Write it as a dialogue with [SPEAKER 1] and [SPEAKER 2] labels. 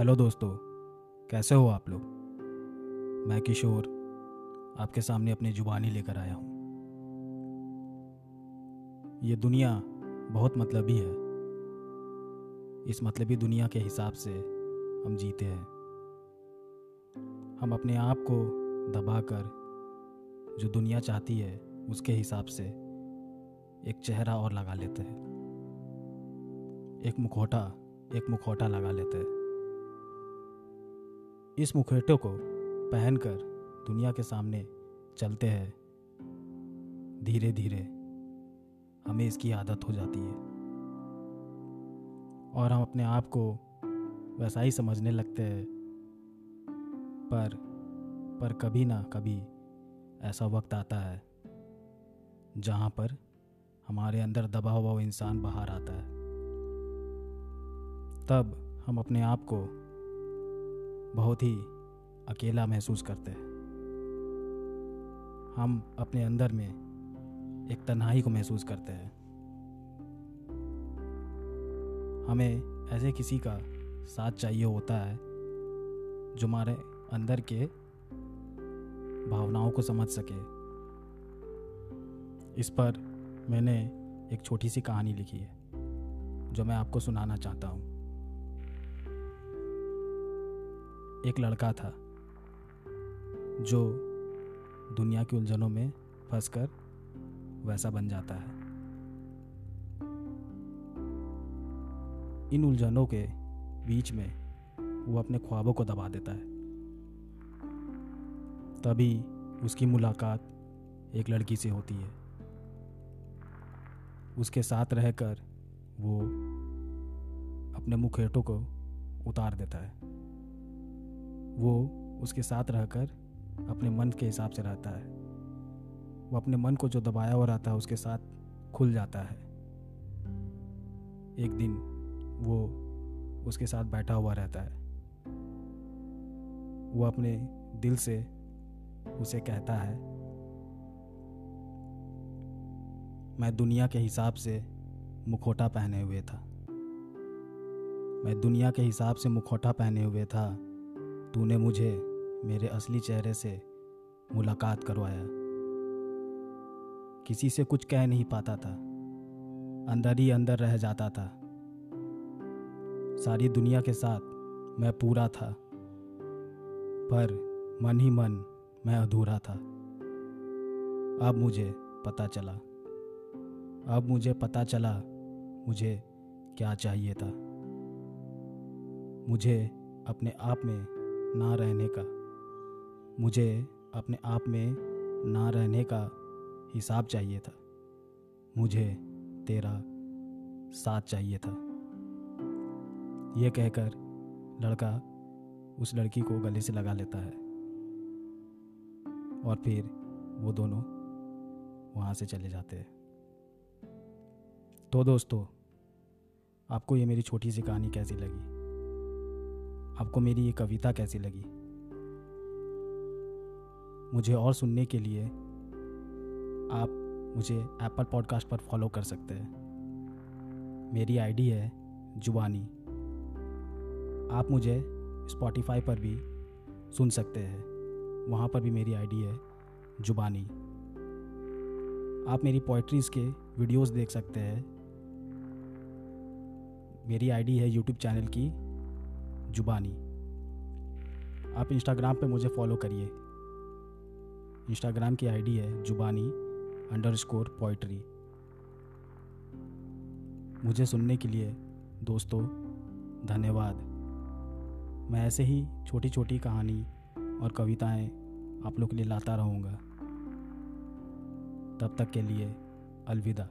[SPEAKER 1] Hello दोस्तों, कैसे हो आप लोग? मैं किशोर, आपके सामने अपनी जुबानी लेकर आया हूँ। ये दुनिया बहुत मतलबी है। इस मतलबी दुनिया के हिसाब से हम जीते हैं। हम अपने आप को दबाकर जो दुनिया चाहती है, उसके हिसाब से एक चेहरा और लगा लेते हैं। एक मुखौटा एक मुखौटा लगा लेते हैं। इस मुखौटे को पहनकर दुनिया के सामने चलते हैं। धीरे धीरे हमें इसकी आदत हो जाती है। और हम अपने आप को वैसा ही समझने लगते हैं। पर पर कभी ना कभी ऐसा वक्त आता है, जहाँ पर हमारे अंदर दबा हुआ वो इंसान बाहर आता है। तब हम अपने आप को बहुत ही अकेला महसूस करते हैं। हम अपने अंदर में एक तन्हाई को महसूस करते हैं। हमें ऐसे किसी का साथ चाहिए होता है, जो हमारे अंदर के भावनाओं को समझ सके। इस पर मैंने एक छोटी सी कहानी लिखी है, जो मैं आपको सुनाना चाहता हूँ। एक लड़का था, जो दुनिया की उलझनों में फंसकर वैसा बन जाता है। इन उलझनों के बीच में वो अपने ख्वाबों को दबा देता है। तभी उसकी मुलाकात एक लड़की से होती है। उसके साथ रहकर वो अपने मुखेटों को उतार देता है। वो उसके साथ रहकर अपने मन के हिसाब से रहता है। वो अपने मन को जो दबाया हुआ रहता है, उसके साथ खुल जाता है। एक दिन वो उसके साथ बैठा हुआ रहता है। वो अपने दिल से उसे कहता है, मैं दुनिया के हिसाब से मुखोटा पहने हुए था। मैं दुनिया के हिसाब से मुखोटा पहने हुए था तूने मुझे मेरे असली चेहरे से मुलाकात करवाया। किसी से कुछ कह नहीं पाता था। अंदर ही अंदर रह जाता था। सारी दुनिया के साथ मैं पूरा था। पर मन ही मन मैं अधूरा था। अब मुझे पता चला। अब मुझे पता चला मुझे क्या चाहिए था। मुझे अपने आप में ना रहने का। मुझे अपने आप में ना रहने का हिसाब चाहिए था। मुझे तेरा साथ चाहिए था। यह कहकर लड़का उस लड़की को गले से लगा लेता है। और फिर वो दोनों वहाँ से चले जाते हैं। तो दोस्तों, आपको ये मेरी छोटी सी कहानी कैसी लगी? आपको मेरी ये कविता कैसी लगी? मुझे और सुनने के लिए आप मुझे एप्पल पॉडकास्ट पर फॉलो कर सकते हैं। मेरी आईडी है जुबानी आप मुझे स्पॉटिफाई पर भी सुन सकते हैं। वहाँ पर भी मेरी आईडी है जुबानी। आप मेरी पोइट्रीज़ के वीडियोस देख सकते हैं। मेरी आईडी है यूट्यूब चैनल की जुबानी। आप इंस्टाग्राम पे मुझे फॉलो करिए। इंस्टाग्राम की आईडी है जुबानी अंडर स्कोर पोइट्री मुझे सुनने के लिए दोस्तों, धन्यवाद। मैं ऐसे ही छोटी छोटी कहानी और कविताएँ आप लोग के लिए लाता रहूँगा। तब तक के लिए अलविदा।